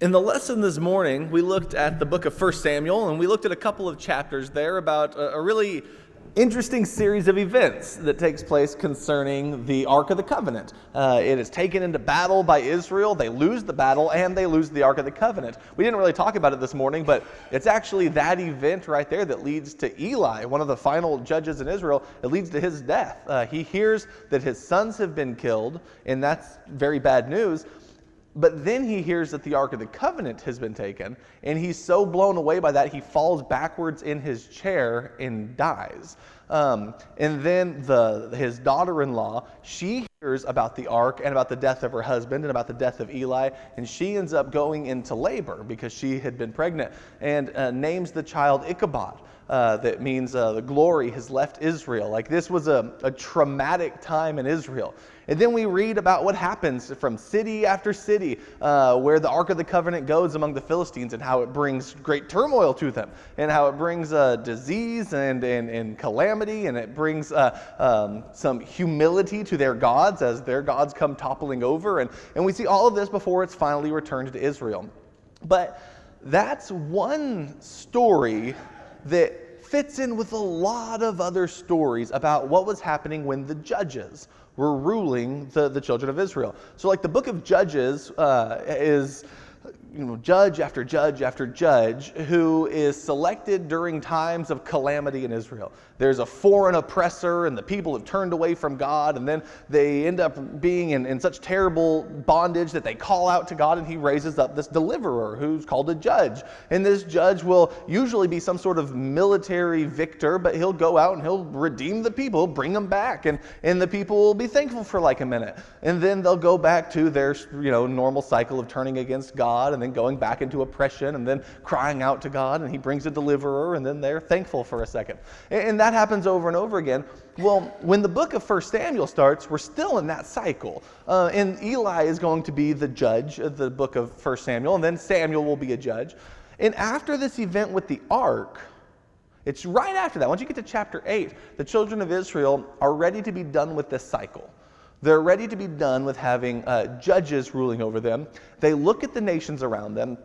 In the lesson this morning, we looked at the book of 1 Samuel and we looked at a couple of chapters there about a, really interesting series of events that takes place concerning the Ark of the Covenant. Uh, it is taken into battle by Israel. They lose the battle and they lose the Ark of the Covenant. We didn't really talk about it this morning, but it's actually that event right there that leads to Eli, one of the final judges in Israel. It leads to his death. Uh, he hears that his sons have been killed, and that's very bad news. But then he hears that the Ark of the Covenant has been taken, and he's so blown away by that, he falls backwards in his chair and dies. Um, and then the, his daughter in law, she hears about the ark and about the death of her husband and about the death of Eli, and she ends up going into labor because she had been pregnant and uh, names the child Ichabod. Uh, that means uh, the glory has left Israel. Like this was a, a traumatic time in Israel. And then we read about what happens from city after city uh, where the Ark of the Covenant goes among the Philistines and how it brings great turmoil to them and how it brings uh, disease and, and, and calamity and it brings uh, um, some humility to their gods as their gods come toppling over. And, and we see all of this before it's finally returned to Israel. But that's one story that fits in with a lot of other stories about what was happening when the judges were ruling the, the children of Israel. So, like the book of Judges uh, is you know, judge after judge after judge who is selected during times of calamity in Israel. There's a foreign oppressor, and the people have turned away from God, and then they end up being in, in such terrible bondage that they call out to God, and He raises up this deliverer who's called a judge. And this judge will usually be some sort of military victor, but he'll go out and he'll redeem the people, bring them back, and, and the people will be thankful for like a minute. And then they'll go back to their you know, normal cycle of turning against God and then going back into oppression and then crying out to God, and He brings a deliverer, and then they're thankful for a second. And that happens over and over again. Well, when the book of 1 Samuel starts, we're still in that cycle. Uh, and Eli is going to be the judge of the book of 1 Samuel, and then Samuel will be a judge. And after this event with the ark, it's right after that. Once you get to chapter 8, the children of Israel are ready to be done with this cycle. They're ready to be done with having uh, judges ruling over them. They look at the nations around them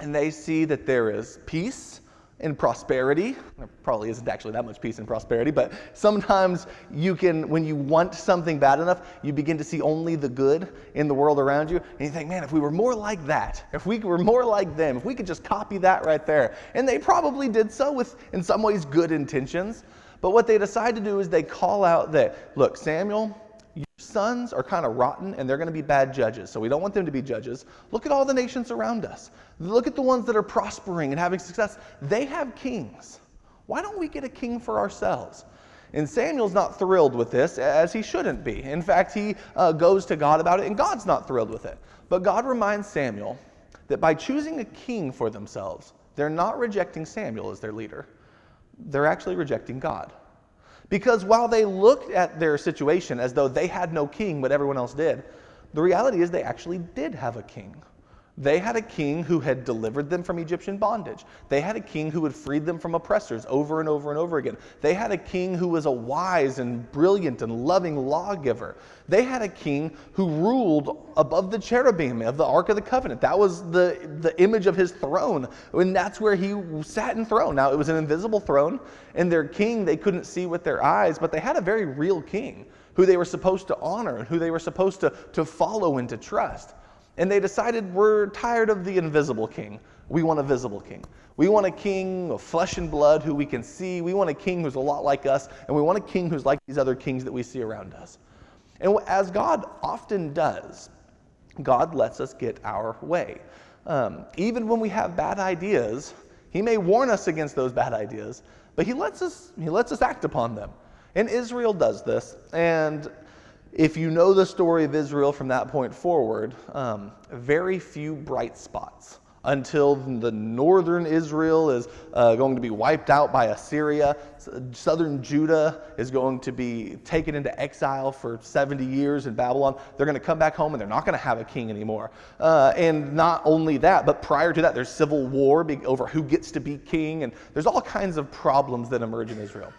and they see that there is peace and prosperity. There probably isn't actually that much peace and prosperity, but sometimes you can, when you want something bad enough, you begin to see only the good in the world around you. And you think, man, if we were more like that, if we were more like them, if we could just copy that right there. And they probably did so with, in some ways, good intentions. But what they decide to do is they call out that, look, Samuel, sons are kind of rotten and they're going to be bad judges, so we don't want them to be judges. Look at all the nations around us. Look at the ones that are prospering and having success. They have kings. Why don't we get a king for ourselves? And Samuel's not thrilled with this, as he shouldn't be. In fact, he uh, goes to God about it, and God's not thrilled with it. But God reminds Samuel that by choosing a king for themselves, they're not rejecting Samuel as their leader, they're actually rejecting God. Because while they looked at their situation as though they had no king, but everyone else did, the reality is they actually did have a king. They had a king who had delivered them from Egyptian bondage. They had a king who had freed them from oppressors over and over and over again. They had a king who was a wise and brilliant and loving lawgiver. They had a king who ruled above the cherubim of the Ark of the Covenant. That was the, the image of his throne, and that's where he sat enthroned. Now, it was an invisible throne, and their king they couldn't see with their eyes, but they had a very real king who they were supposed to honor and who they were supposed to, to follow and to trust. And they decided we're tired of the invisible king. We want a visible king. We want a king of flesh and blood who we can see. We want a king who's a lot like us. And we want a king who's like these other kings that we see around us. And as God often does, God lets us get our way. Um, even when we have bad ideas, He may warn us against those bad ideas, but He lets us, he lets us act upon them. And Israel does this. And if you know the story of Israel from that point forward, um, very few bright spots until the northern Israel is uh, going to be wiped out by Assyria. Southern Judah is going to be taken into exile for 70 years in Babylon. They're going to come back home and they're not going to have a king anymore. Uh, and not only that, but prior to that, there's civil war over who gets to be king, and there's all kinds of problems that emerge in Israel.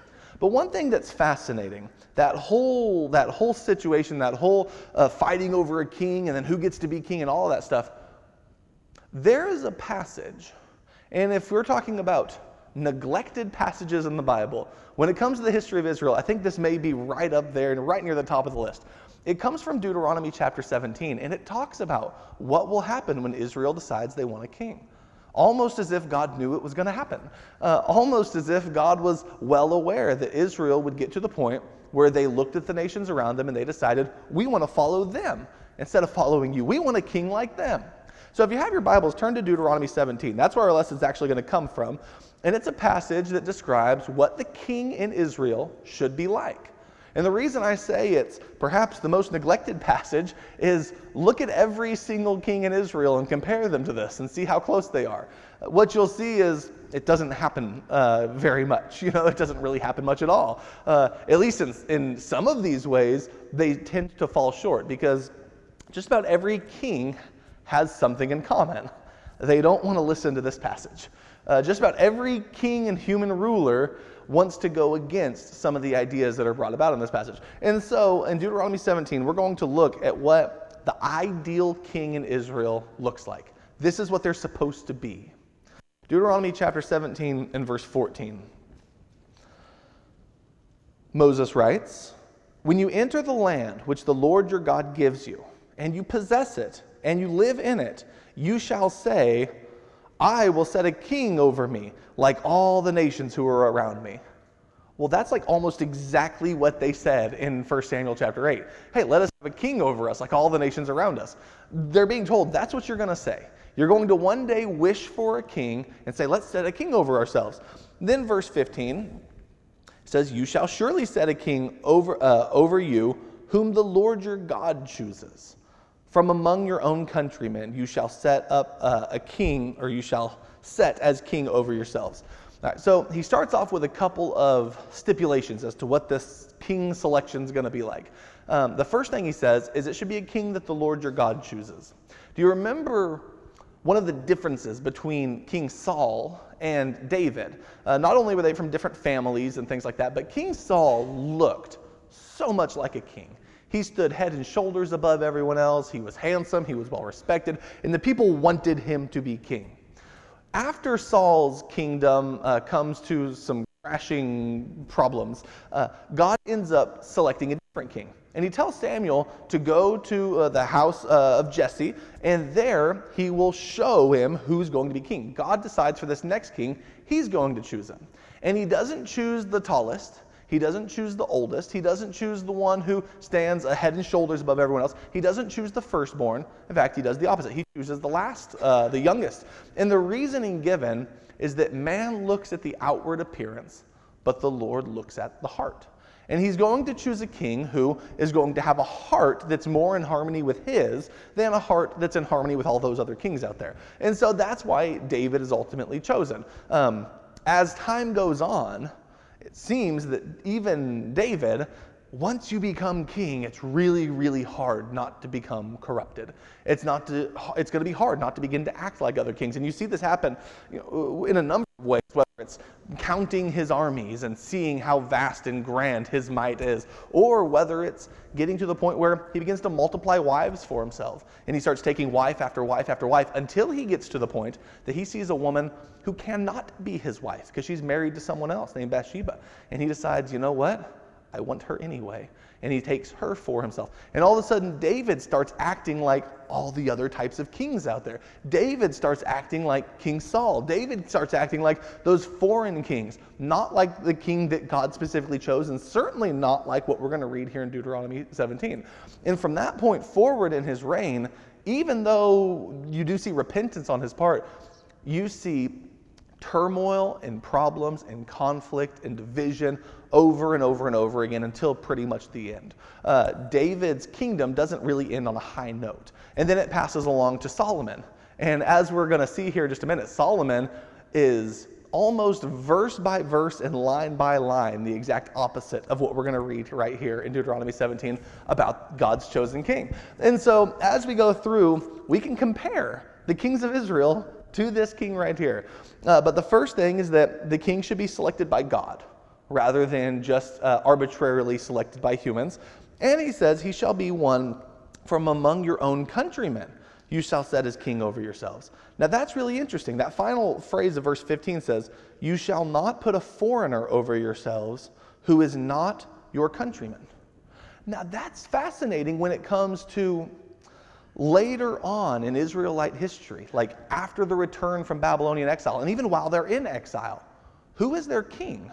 But one thing that's fascinating, that whole, that whole situation, that whole uh, fighting over a king and then who gets to be king and all of that stuff, There is a passage, and if we're talking about neglected passages in the Bible, when it comes to the history of Israel, I think this may be right up there and right near the top of the list. It comes from Deuteronomy chapter 17, and it talks about what will happen when Israel decides they want a king. Almost as if God knew it was going to happen. Uh, almost as if God was well aware that Israel would get to the point where they looked at the nations around them and they decided, we want to follow them instead of following you. We want a king like them. So if you have your Bibles, turn to Deuteronomy 17. That's where our lesson is actually going to come from. And it's a passage that describes what the king in Israel should be like. And the reason I say it's perhaps the most neglected passage is look at every single king in Israel and compare them to this and see how close they are. What you'll see is it doesn't happen uh, very much. You know, it doesn't really happen much at all. Uh, at least in, in some of these ways, they tend to fall short because just about every king has something in common. They don't want to listen to this passage. Uh, just about every king and human ruler wants to go against some of the ideas that are brought about in this passage. And so in Deuteronomy 17, we're going to look at what the ideal king in Israel looks like. This is what they're supposed to be. Deuteronomy chapter 17 and verse 14. Moses writes, When you enter the land which the Lord your God gives you, and you possess it, and you live in it, you shall say, I will set a king over me, like all the nations who are around me. Well, that's like almost exactly what they said in 1 Samuel chapter 8. Hey, let us have a king over us, like all the nations around us. They're being told that's what you're going to say. You're going to one day wish for a king and say, let's set a king over ourselves. Then, verse 15 says, You shall surely set a king over, uh, over you, whom the Lord your God chooses. From among your own countrymen, you shall set up uh, a king, or you shall set as king over yourselves. So he starts off with a couple of stipulations as to what this king selection is going to be like. Um, the first thing he says is it should be a king that the Lord your God chooses. Do you remember one of the differences between King Saul and David? Uh, not only were they from different families and things like that, but King Saul looked so much like a king. He stood head and shoulders above everyone else. He was handsome, he was well respected, and the people wanted him to be king. After Saul's kingdom uh, comes to some crashing problems, uh, God ends up selecting a different king. And he tells Samuel to go to uh, the house uh, of Jesse, and there he will show him who's going to be king. God decides for this next king, he's going to choose him. And he doesn't choose the tallest, he doesn't choose the oldest. He doesn't choose the one who stands a head and shoulders above everyone else. He doesn't choose the firstborn. In fact, he does the opposite. He chooses the last, uh, the youngest. And the reasoning given is that man looks at the outward appearance, but the Lord looks at the heart. And he's going to choose a king who is going to have a heart that's more in harmony with his than a heart that's in harmony with all those other kings out there. And so that's why David is ultimately chosen. Um, as time goes on, it seems that even David, once you become king, it's really, really hard not to become corrupted. It's not to, it's going to be hard not to begin to act like other kings. And you see this happen you know, in a number of ways, it's counting his armies and seeing how vast and grand his might is, or whether it's getting to the point where he begins to multiply wives for himself. And he starts taking wife after wife after wife until he gets to the point that he sees a woman who cannot be his wife because she's married to someone else named Bathsheba. And he decides, you know what? I want her anyway. And he takes her for himself. And all of a sudden, David starts acting like all the other types of kings out there. David starts acting like King Saul. David starts acting like those foreign kings, not like the king that God specifically chose, and certainly not like what we're going to read here in Deuteronomy 17. And from that point forward in his reign, even though you do see repentance on his part, you see turmoil and problems and conflict and division over and over and over again until pretty much the end. Uh, David's kingdom doesn't really end on a high note. And then it passes along to Solomon. And as we're going to see here in just a minute, Solomon is almost verse by verse and line by line the exact opposite of what we're going to read right here in Deuteronomy 17 about God's chosen king. And so as we go through, we can compare the kings of Israel to this king right here. Uh, but the first thing is that the king should be selected by God rather than just uh, arbitrarily selected by humans. And he says, He shall be one from among your own countrymen. you shall set as king over yourselves. Now that's really interesting. That final phrase of verse 15 says, You shall not put a foreigner over yourselves who is not your countryman. Now that's fascinating when it comes to later on in Israelite history, like after the return from Babylonian exile, and even while they're in exile. Who is their king?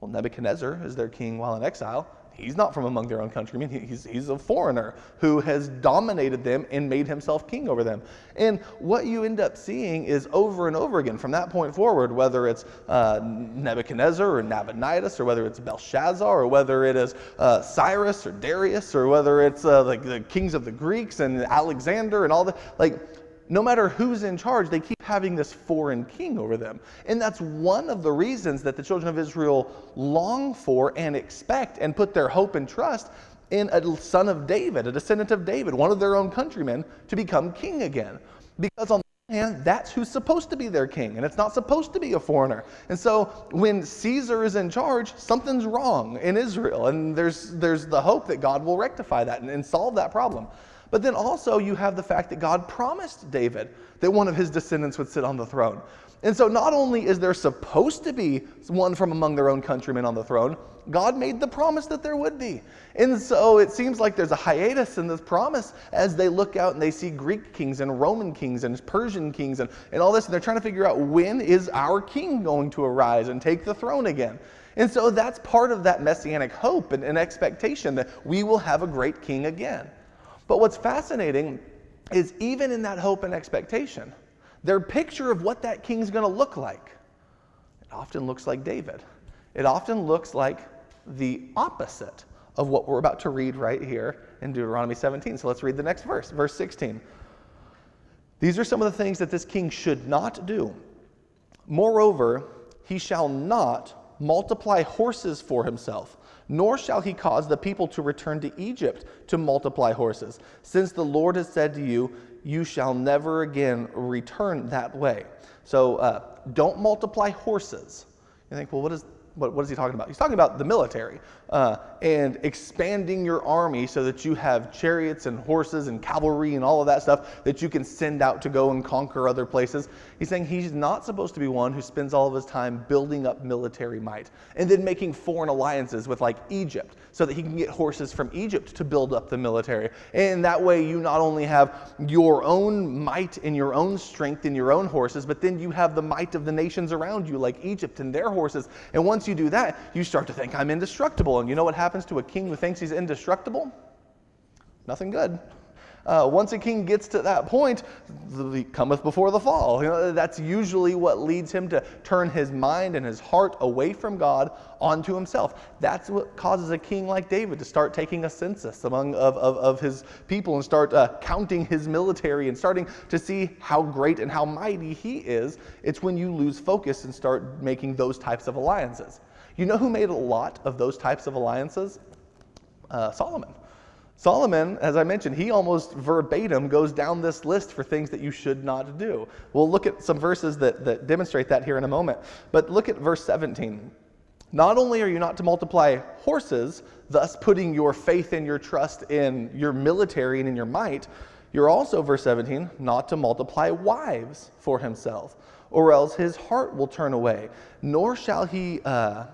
Well, Nebuchadnezzar is their king while in exile he's not from among their own countrymen. He's, he's a foreigner who has dominated them and made himself king over them. And what you end up seeing is over and over again from that point forward, whether it's uh, Nebuchadnezzar or Nabonidus, or whether it's Belshazzar, or whether it is uh, Cyrus or Darius, or whether it's uh, like the kings of the Greeks and Alexander and all that. Like, no matter who's in charge, they keep having this foreign king over them. And that's one of the reasons that the children of Israel long for and expect and put their hope and trust in a son of David, a descendant of David, one of their own countrymen, to become king again. Because on the one hand, that's who's supposed to be their king, and it's not supposed to be a foreigner. And so when Caesar is in charge, something's wrong in Israel, and there's, there's the hope that God will rectify that and, and solve that problem. But then also, you have the fact that God promised David that one of his descendants would sit on the throne. And so, not only is there supposed to be one from among their own countrymen on the throne, God made the promise that there would be. And so, it seems like there's a hiatus in this promise as they look out and they see Greek kings and Roman kings and Persian kings and, and all this, and they're trying to figure out when is our king going to arise and take the throne again. And so, that's part of that messianic hope and, and expectation that we will have a great king again. But what's fascinating is even in that hope and expectation, their picture of what that king's going to look like, it often looks like David. It often looks like the opposite of what we're about to read right here in Deuteronomy 17. So let's read the next verse, verse 16. These are some of the things that this king should not do. Moreover, he shall not multiply horses for himself nor shall he cause the people to return to Egypt to multiply horses, since the Lord has said to you, You shall never again return that way. So uh, don't multiply horses. You think, well, what is what, what is he talking about? He's talking about the military uh, and expanding your army so that you have chariots and horses and cavalry and all of that stuff that you can send out to go and conquer other places. He's saying he's not supposed to be one who spends all of his time building up military might and then making foreign alliances with like Egypt so that he can get horses from Egypt to build up the military. And that way you not only have your own might and your own strength in your own horses, but then you have the might of the nations around you like Egypt and their horses. And once you do that, you start to think, I'm indestructible. And you know what happens to a king who thinks he's indestructible? Nothing good. Uh, once a king gets to that point, he cometh before the fall. You know, that's usually what leads him to turn his mind and his heart away from God onto himself. That's what causes a king like David to start taking a census among of, of, of his people and start uh, counting his military and starting to see how great and how mighty he is. It's when you lose focus and start making those types of alliances. You know who made a lot of those types of alliances? Uh, Solomon. Solomon, as I mentioned, he almost verbatim goes down this list for things that you should not do. We'll look at some verses that, that demonstrate that here in a moment. But look at verse 17. Not only are you not to multiply horses, thus putting your faith and your trust in your military and in your might, you're also, verse 17, not to multiply wives for himself, or else his heart will turn away, nor shall he. Uh,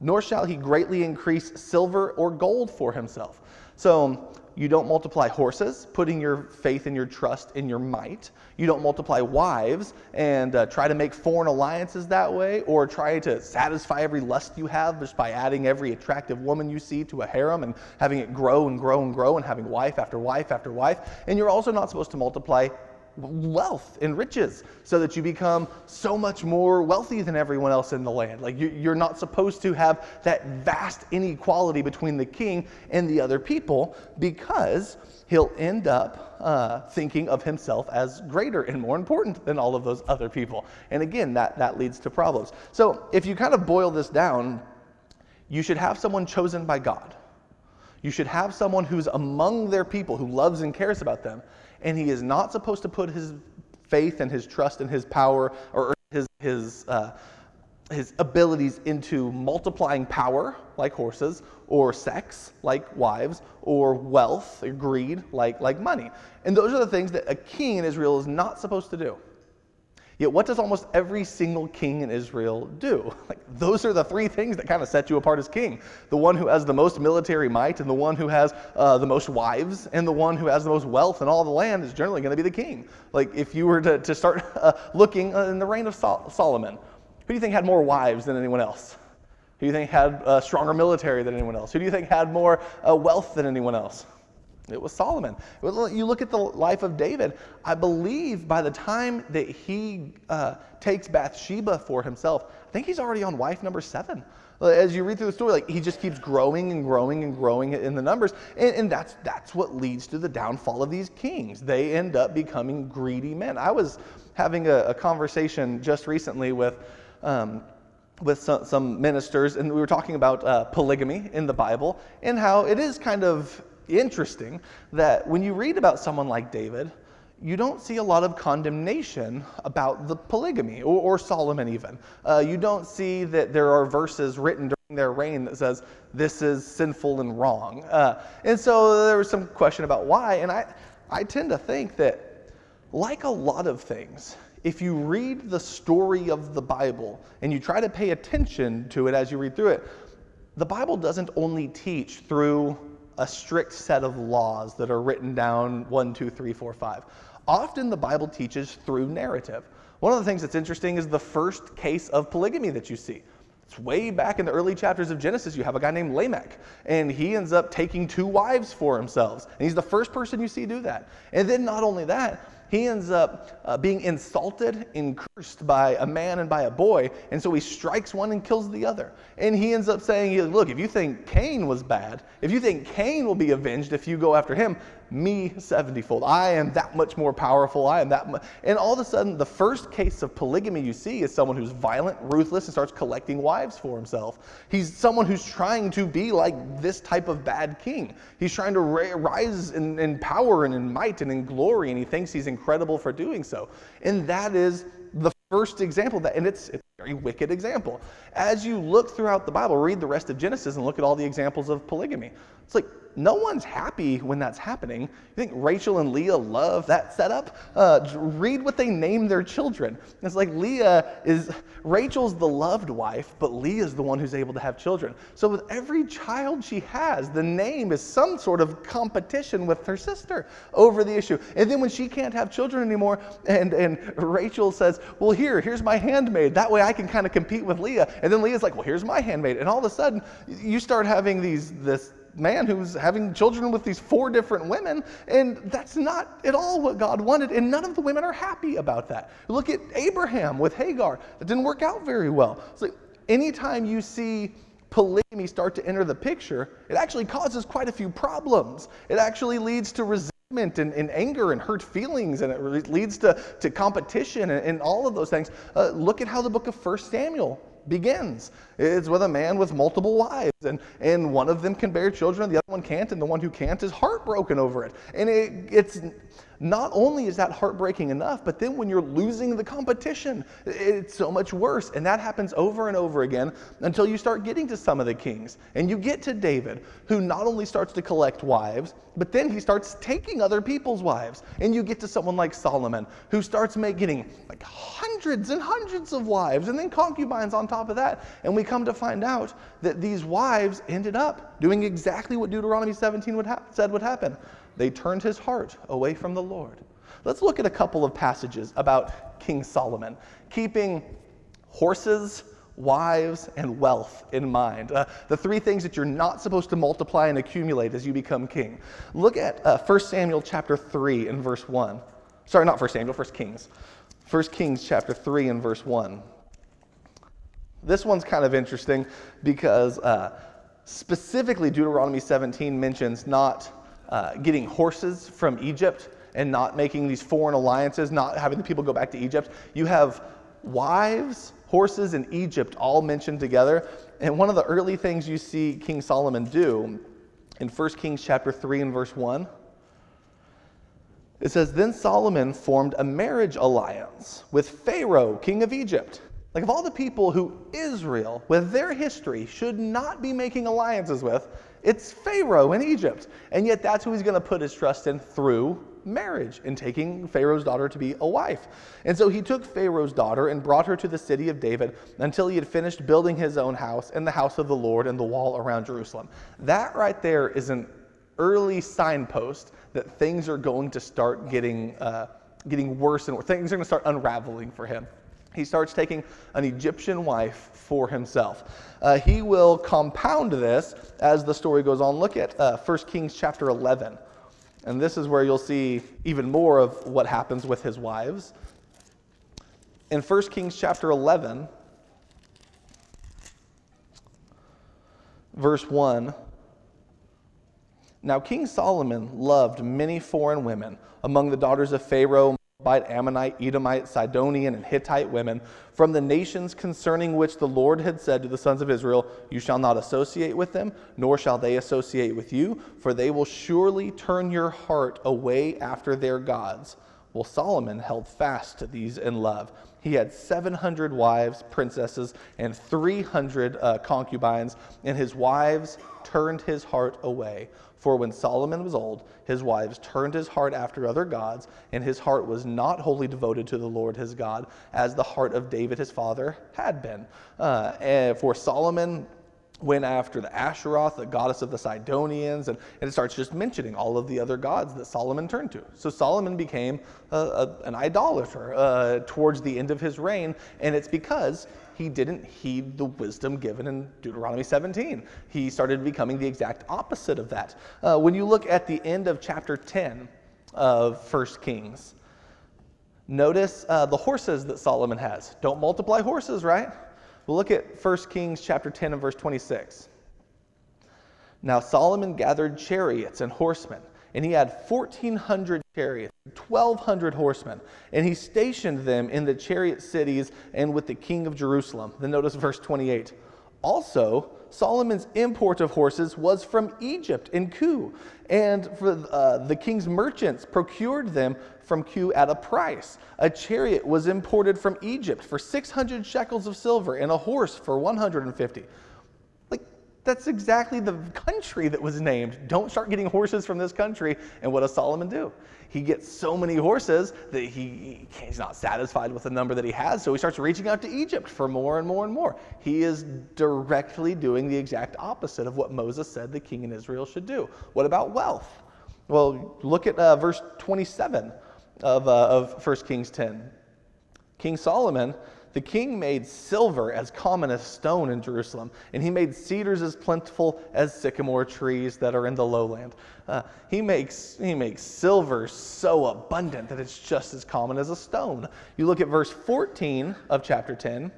nor shall he greatly increase silver or gold for himself. So you don't multiply horses, putting your faith and your trust in your might. You don't multiply wives and uh, try to make foreign alliances that way, or try to satisfy every lust you have just by adding every attractive woman you see to a harem and having it grow and grow and grow and having wife after wife after wife. And you're also not supposed to multiply wealth and riches so that you become so much more wealthy than everyone else in the land. Like you, are not supposed to have that vast inequality between the king and the other people because he'll end up uh, thinking of himself as greater and more important than all of those other people. And again, that, that leads to problems. So if you kind of boil this down, you should have someone chosen by God. You should have someone who's among their people, who loves and cares about them and he is not supposed to put his faith and his trust and his power or his, his uh, his abilities into multiplying power, like horses, or sex, like wives, or wealth, or greed, like, like money. And those are the things that a king in Israel is not supposed to do. Yet, what does almost every single king in Israel do? Like, those are the three things that kind of set you apart as king the one who has the most military might, and the one who has uh, the most wives, and the one who has the most wealth and all the land is generally going to be the king. Like, if you were to, to start uh, looking uh, in the reign of Sol- Solomon, who do you think had more wives than anyone else? Who do you think had a stronger military than anyone else? Who do you think had more uh, wealth than anyone else? It was Solomon. You look at the life of David. I believe by the time that he uh, takes Bathsheba for himself, I think he's already on wife number seven. As you read through the story, like he just keeps growing and growing and growing in the numbers, and, and that's that's what leads to the downfall of these kings. They end up becoming greedy men. I was having a, a conversation just recently with. Um, with some, some, ministers, and we were talking about uh, polygamy in the Bible and how it is kind of interesting that when you read about someone like David, you don't see a lot of condemnation about the polygamy or, or Solomon even. Uh, you don't see that there are verses written during their reign that says this is sinful and wrong. Uh, and so there was some question about why. And I, I tend to think that, like a lot of things, if you read the story of the Bible and you try to pay attention to it as you read through it, the Bible doesn't only teach through a strict set of laws that are written down one, two, three, four, five. Often the Bible teaches through narrative. One of the things that's interesting is the first case of polygamy that you see. It's way back in the early chapters of Genesis. You have a guy named Lamech, and he ends up taking two wives for himself. And he's the first person you see do that. And then, not only that, he ends up uh, being insulted and cursed by a man and by a boy. And so he strikes one and kills the other. And he ends up saying, Look, if you think Cain was bad, if you think Cain will be avenged if you go after him, me 70 fold. I am that much more powerful. I am that much. And all of a sudden, the first case of polygamy you see is someone who's violent, ruthless, and starts collecting wives for himself. He's someone who's trying to be like this type of bad king. He's trying to rise in, in power and in might and in glory, and he thinks he's incredible for doing so. And that is the first example that, and it's, it's a very wicked example. As you look throughout the Bible, read the rest of Genesis and look at all the examples of polygamy. It's like no one's happy when that's happening. You think Rachel and Leah love that setup? Uh, read what they name their children. It's like Leah is, Rachel's the loved wife, but Leah's the one who's able to have children. So with every child she has, the name is some sort of competition with her sister over the issue. And then when she can't have children anymore, and, and Rachel says, Well, here, here's my handmaid. That way I can kind of compete with Leah. And then Leah's like, Well, here's my handmaid. And all of a sudden, you start having these, this, man who's having children with these four different women, and that's not at all what God wanted, and none of the women are happy about that. Look at Abraham with Hagar. That didn't work out very well. So anytime you see polygamy start to enter the picture, it actually causes quite a few problems. It actually leads to resentment and, and anger and hurt feelings, and it leads to, to competition and, and all of those things. Uh, look at how the book of First Samuel begins. It's with a man with multiple wives, and, and one of them can bear children, and the other one can't, and the one who can't is heartbroken over it. And it, it's not only is that heartbreaking enough, but then when you're losing the competition, it's so much worse. And that happens over and over again until you start getting to some of the kings. And you get to David, who not only starts to collect wives, but then he starts taking other people's wives. And you get to someone like Solomon, who starts making like hundreds and hundreds of wives, and then concubines on top of that. And we come to find out that these wives ended up doing exactly what Deuteronomy 17 would ha- said would happen they turned his heart away from the Lord. Let's look at a couple of passages about King Solomon, keeping horses, wives, and wealth in mind. Uh, the three things that you're not supposed to multiply and accumulate as you become king. Look at uh, 1 Samuel chapter 3 and verse 1. Sorry, not 1 Samuel, 1 Kings. 1 Kings chapter 3 and verse 1. This one's kind of interesting because uh, specifically Deuteronomy 17 mentions not uh, getting horses from Egypt and not making these foreign alliances, not having the people go back to Egypt. You have wives, horses, and Egypt all mentioned together. And one of the early things you see King Solomon do in 1 Kings chapter 3 and verse 1, it says, Then Solomon formed a marriage alliance with Pharaoh, king of Egypt. Like, of all the people who Israel, with their history, should not be making alliances with, it's Pharaoh in Egypt. And yet, that's who he's going to put his trust in through marriage and taking Pharaoh's daughter to be a wife. And so he took Pharaoh's daughter and brought her to the city of David until he had finished building his own house and the house of the Lord and the wall around Jerusalem. That right there is an early signpost that things are going to start getting, uh, getting worse and things are going to start unraveling for him he starts taking an Egyptian wife for himself. Uh, he will compound this as the story goes on. Look at uh, 1 Kings chapter 11. And this is where you'll see even more of what happens with his wives. In 1 Kings chapter 11, verse 1. Now, King Solomon loved many foreign women among the daughters of Pharaoh Ammonite, Edomite, Sidonian, and Hittite women from the nations concerning which the Lord had said to the sons of Israel, You shall not associate with them, nor shall they associate with you, for they will surely turn your heart away after their gods. Well, Solomon held fast to these in love. He had 700 wives, princesses, and 300 uh, concubines, and his wives turned his heart away. For when Solomon was old, his wives turned his heart after other gods, and his heart was not wholly devoted to the Lord his God, as the heart of David his father had been. Uh, for Solomon went after the Asheroth, the goddess of the Sidonians, and, and, it starts just mentioning all of the other gods that Solomon turned to. So Solomon became a, a, an idolater uh, towards the end of his reign, and it's because he didn't heed the wisdom given in Deuteronomy 17. He started becoming the exact opposite of that. Uh, when you look at the end of chapter 10 of 1 Kings, notice uh, the horses that Solomon has. Don't multiply horses, right? Well, look at 1 Kings chapter 10 and verse 26. Now Solomon gathered chariots and horsemen and he had 1,400 chariots, 1,200 horsemen, and he stationed them in the chariot cities and with the king of Jerusalem. Then notice verse 28. Also, Solomon's import of horses was from Egypt in Kue, and for, uh, the king's merchants procured them from Kue at a price. A chariot was imported from Egypt for 600 shekels of silver, and a horse for 150. That's exactly the country that was named. Don't start getting horses from this country. And what does Solomon do? He gets so many horses that he, he's not satisfied with the number that he has, so he starts reaching out to Egypt for more and more and more. He is directly doing the exact opposite of what Moses said the king in Israel should do. What about wealth? Well, look at uh, verse 27 of, uh, of 1 Kings 10. King Solomon the king made silver as common as stone in Jerusalem, and he made cedars as plentiful as sycamore trees that are in the lowland. Uh, he, makes, he makes silver so abundant that it's just as common as a stone. You look at verse 14 of chapter 10.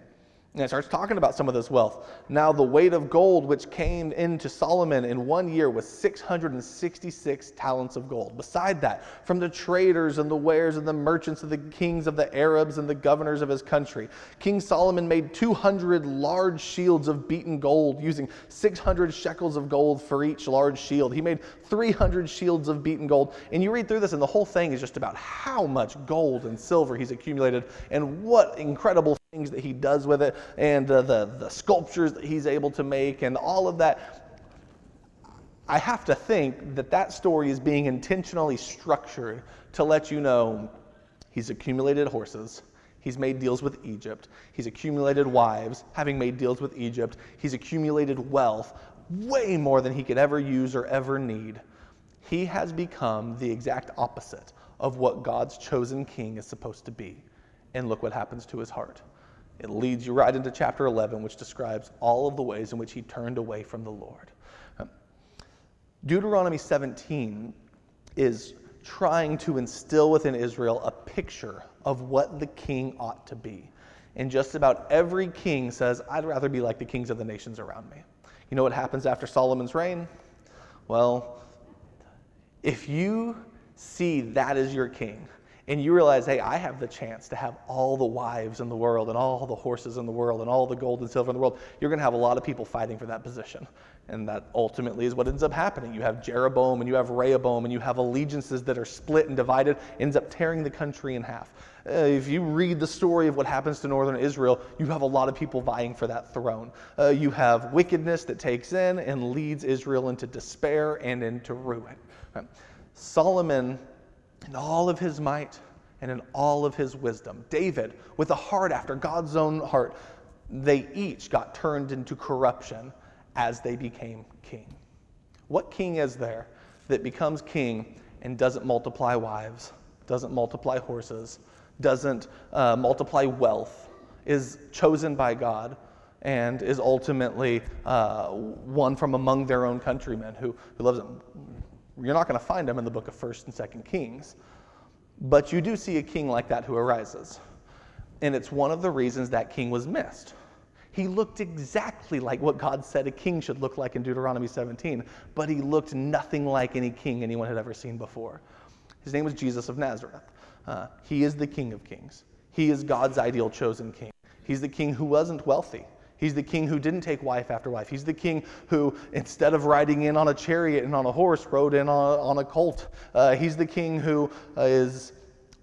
And it starts talking about some of this wealth. Now, the weight of gold which came into Solomon in one year was 666 talents of gold. Beside that, from the traders and the wares and the merchants of the kings of the Arabs and the governors of his country, King Solomon made 200 large shields of beaten gold, using 600 shekels of gold for each large shield. He made 300 shields of beaten gold. And you read through this, and the whole thing is just about how much gold and silver he's accumulated and what incredible things that he does with it and uh, the, the sculptures that he's able to make and all of that. I have to think that that story is being intentionally structured to let you know he's accumulated horses. He's made deals with Egypt. He's accumulated wives, having made deals with Egypt. He's accumulated wealth, way more than he could ever use or ever need. He has become the exact opposite of what God's chosen king is supposed to be. And look what happens to his heart. It leads you right into chapter 11, which describes all of the ways in which he turned away from the Lord. Um, Deuteronomy 17 is trying to instill within Israel a picture of what the king ought to be. And just about every king says, I'd rather be like the kings of the nations around me. You know what happens after Solomon's reign? Well, if you see that as your king, and you realize, hey, I have the chance to have all the wives in the world and all the horses in the world and all the gold and silver in the world, you're going to have a lot of people fighting for that position. And that ultimately is what ends up happening. You have Jeroboam and you have Rehoboam and you have allegiances that are split and divided, ends up tearing the country in half. Uh, if you read the story of what happens to northern Israel, you have a lot of people vying for that throne. Uh, you have wickedness that takes in and leads Israel into despair and into ruin. Solomon in all of his might and in all of his wisdom. David, with a heart after God's own heart, they each got turned into corruption as they became king. What king is there that becomes king and doesn't multiply wives, doesn't multiply horses, doesn't uh, multiply wealth, is chosen by God, and is ultimately uh, one from among their own countrymen who, who loves them? You're not going to find them in the book of 1st and 2nd Kings. But you do see a king like that who arises. And it's one of the reasons that king was missed. He looked exactly like what God said a king should look like in Deuteronomy 17, but he looked nothing like any king anyone had ever seen before. His name was Jesus of Nazareth. Uh, he is the King of Kings. He is God's ideal chosen king. He's the king who wasn't wealthy. He's the king who didn't take wife after wife. He's the king who, instead of riding in on a chariot and on a horse, rode in on a, on a colt. Uh, he's the king who uh, is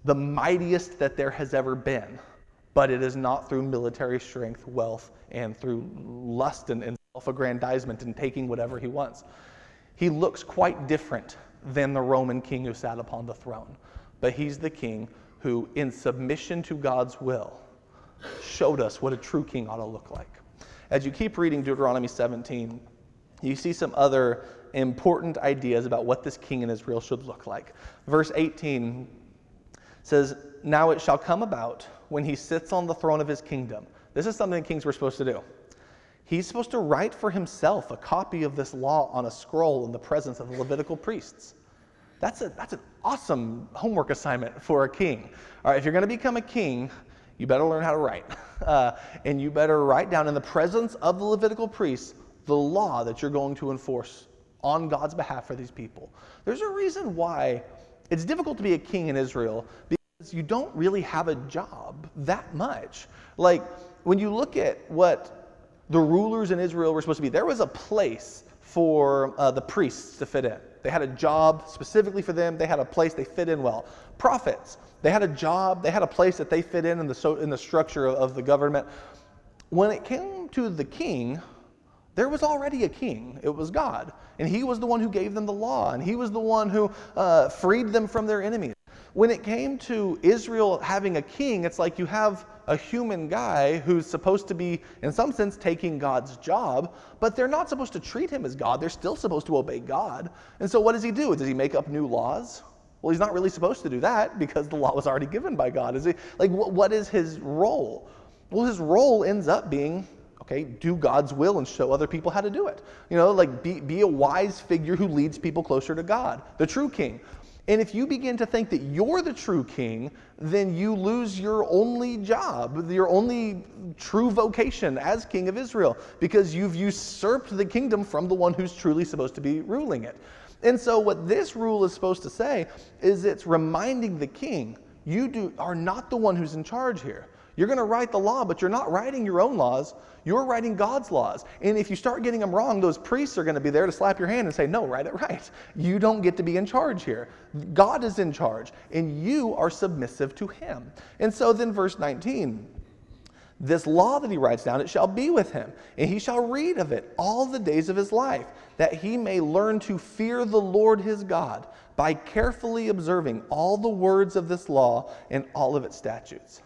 the mightiest that there has ever been. But it is not through military strength, wealth, and through lust and, and self aggrandizement and taking whatever he wants. He looks quite different than the Roman king who sat upon the throne. But he's the king who, in submission to God's will, showed us what a true king ought to look like. As you keep reading Deuteronomy 17, you see some other important ideas about what this king in Israel should look like. Verse 18 says, Now it shall come about when he sits on the throne of his kingdom. This is something kings were supposed to do. He's supposed to write for himself a copy of this law on a scroll in the presence of the Levitical priests. That's, a, that's an awesome homework assignment for a king. All right, if you're going to become a king, you better learn how to write. Uh, and you better write down in the presence of the Levitical priests the law that you're going to enforce on God's behalf for these people. There's a reason why it's difficult to be a king in Israel because you don't really have a job that much. Like when you look at what the rulers in Israel were supposed to be, there was a place for uh, the priests to fit in. They had a job specifically for them, they had a place they fit in well. Prophets, they had a job, they had a place that they fit in in the, so, in the structure of, of the government. When it came to the king, there was already a king. It was God. And he was the one who gave them the law, and he was the one who uh, freed them from their enemies. When it came to Israel having a king, it's like you have a human guy who's supposed to be, in some sense, taking God's job, but they're not supposed to treat him as God. They're still supposed to obey God. And so what does he do? Does he make up new laws? Well, he's not really supposed to do that because the law was already given by God. Is he like what, what is his role? Well, his role ends up being okay, do God's will and show other people how to do it. You know, like be, be a wise figure who leads people closer to God, the true king. And if you begin to think that you're the true king, then you lose your only job, your only true vocation as king of Israel, because you've usurped the kingdom from the one who's truly supposed to be ruling it. And so, what this rule is supposed to say is it's reminding the king, you do, are not the one who's in charge here. You're going to write the law, but you're not writing your own laws. You're writing God's laws. And if you start getting them wrong, those priests are going to be there to slap your hand and say, No, write it right. You don't get to be in charge here. God is in charge, and you are submissive to Him. And so then, verse 19 this law that he writes down, it shall be with him, and he shall read of it all the days of his life, that he may learn to fear the Lord his God by carefully observing all the words of this law and all of its statutes.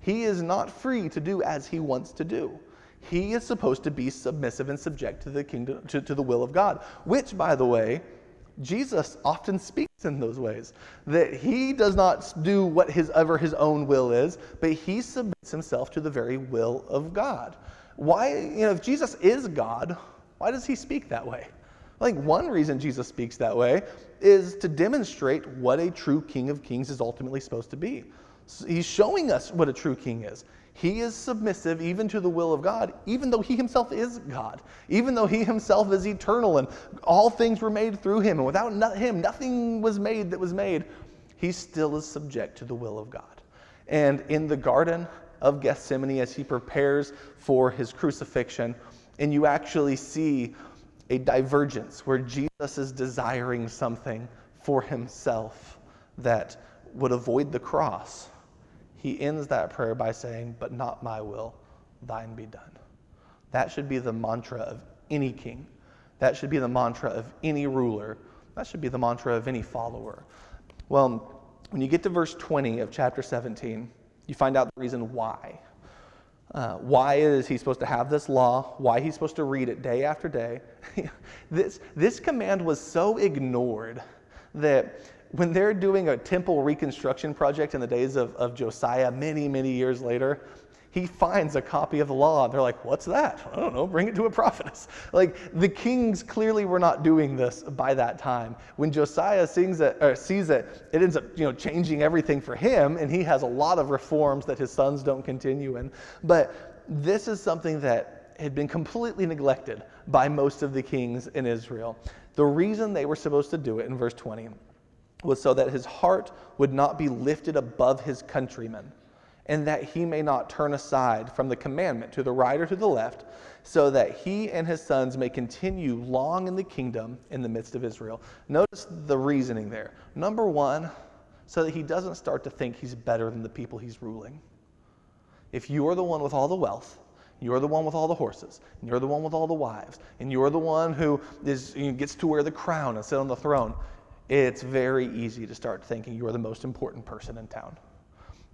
He is not free to do as he wants to do. He is supposed to be submissive and subject to the kingdom to, to the will of God, which, by the way, Jesus often speaks in those ways. That he does not do what his ever his own will is, but he submits himself to the very will of God. Why, you know, if Jesus is God, why does he speak that way? Think one reason Jesus speaks that way is to demonstrate what a true King of Kings is ultimately supposed to be. He's showing us what a true king is. He is submissive even to the will of God, even though he himself is God, even though he himself is eternal and all things were made through him. And without him, nothing was made that was made. he still is subject to the will of God. And in the Garden of Gethsemane, as he prepares for his crucifixion, and you actually see a divergence where Jesus is desiring something for himself that would avoid the cross. He ends that prayer by saying, But not my will, thine be done. That should be the mantra of any king. That should be the mantra of any ruler. That should be the mantra of any follower. Well, when you get to verse 20 of chapter 17, you find out the reason why. Uh, why is he supposed to have this law? Why he's supposed to read it day after day? this, this command was so ignored that when they're doing a temple reconstruction project in the days of, of Josiah, many, many years later, he finds a copy of the law. They're like, What's that? I don't know. Bring it to a prophetess. Like, the kings clearly were not doing this by that time. When Josiah sings it, or sees it, it ends up you know, changing everything for him, and he has a lot of reforms that his sons don't continue in. But this is something that had been completely neglected by most of the kings in Israel. The reason they were supposed to do it in verse 20 was so that his heart would not be lifted above his countrymen and that he may not turn aside from the commandment to the right or to the left, so that he and his sons may continue long in the kingdom in the midst of Israel. Notice the reasoning there. Number one, so that he doesn't start to think he's better than the people he's ruling. If you're the one with all the wealth, you're the one with all the horses, and you're the one with all the wives, and you're the one who is, gets to wear the crown and sit on the throne, it's very easy to start thinking you're the most important person in town.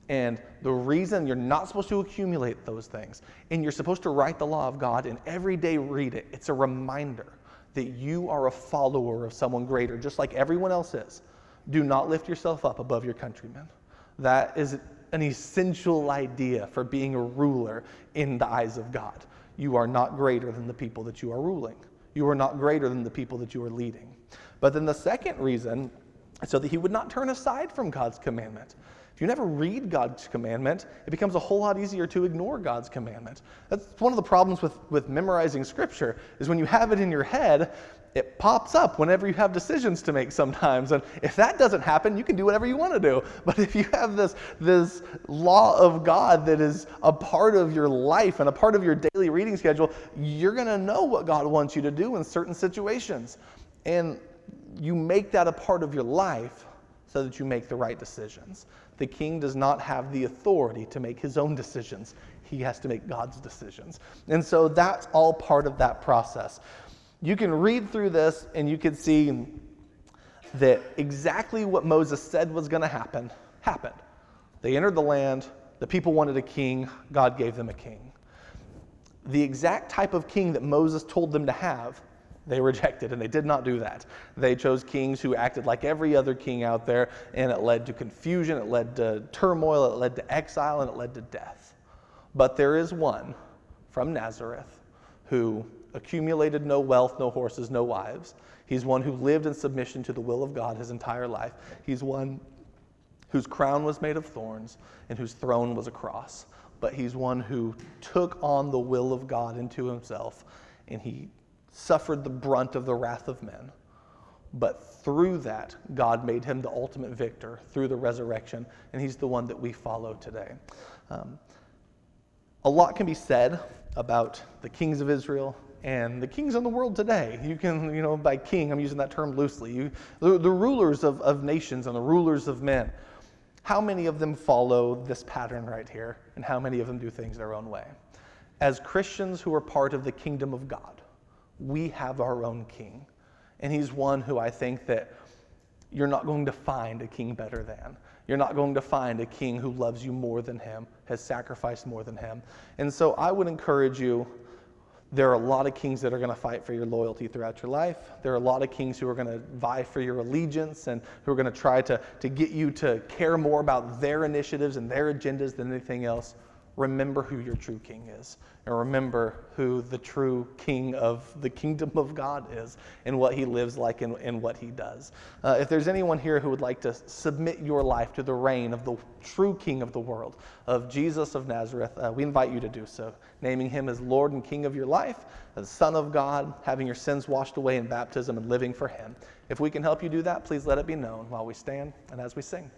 And the reason you're not supposed to accumulate those things, and you're supposed to write the law of God and every day read it, it's a reminder that you are a follower of someone greater, just like everyone else is. Do not lift yourself up above your countrymen. That is an essential idea for being a ruler in the eyes of God. You are not greater than the people that you are ruling. You are not greater than the people that you are leading. But then the second reason, so that he would not turn aside from God's commandment. If you never read God's commandment, it becomes a whole lot easier to ignore God's commandment. That's one of the problems with, with memorizing scripture, is when you have it in your head, it pops up whenever you have decisions to make sometimes. And if that doesn't happen, you can do whatever you want to do. But if you have this, this law of God that is a part of your life and a part of your daily reading schedule, you're going to know what God wants you to do in certain situations. And you make that a part of your life so that you make the right decisions. The king does not have the authority to make his own decisions, he has to make God's decisions. And so that's all part of that process. You can read through this and you can see that exactly what Moses said was going to happen happened. They entered the land, the people wanted a king, God gave them a king. The exact type of king that Moses told them to have they rejected, and they did not do that. They chose kings who acted like every other king out there, and it led to confusion, it led to turmoil, it led to exile, and it led to death. But there is one from Nazareth who accumulated no wealth, no horses, no wives. He's one who lived in submission to the will of God his entire life. He's one whose crown was made of thorns and whose throne was a cross. But he's one who took on the will of God into himself and he suffered the brunt of the wrath of men. But through that, God made him the ultimate victor through the resurrection, and he's the one that we follow today. Um, a lot can be said about the kings of Israel and the kings in the world today. You can, you know, by king, I'm using that term loosely. You, the, the rulers of, of nations and the rulers of men. How many of them follow this pattern right here, and how many of them do things their own way? As Christians who are part of the kingdom of God, we have our own king. And he's one who I think that you're not going to find a king better than. You're not going to find a king who loves you more than him, has sacrificed more than him. And so I would encourage you. There are a lot of kings that are going to fight for your loyalty throughout your life. There are a lot of kings who are going to vie for your allegiance and who are going to try to, to get you to care more about their initiatives and their agendas than anything else. Remember who your true king is and remember who the true king of the kingdom of God is and what he lives like and, and what he does. Uh, if there's anyone here who would like to submit your life to the reign of the true king of the world, of Jesus of Nazareth, uh, we invite you to do so, naming him as Lord and King of your life, as Son of God, having your sins washed away in baptism and living for him. If we can help you do that, please let it be known while we stand and as we sing.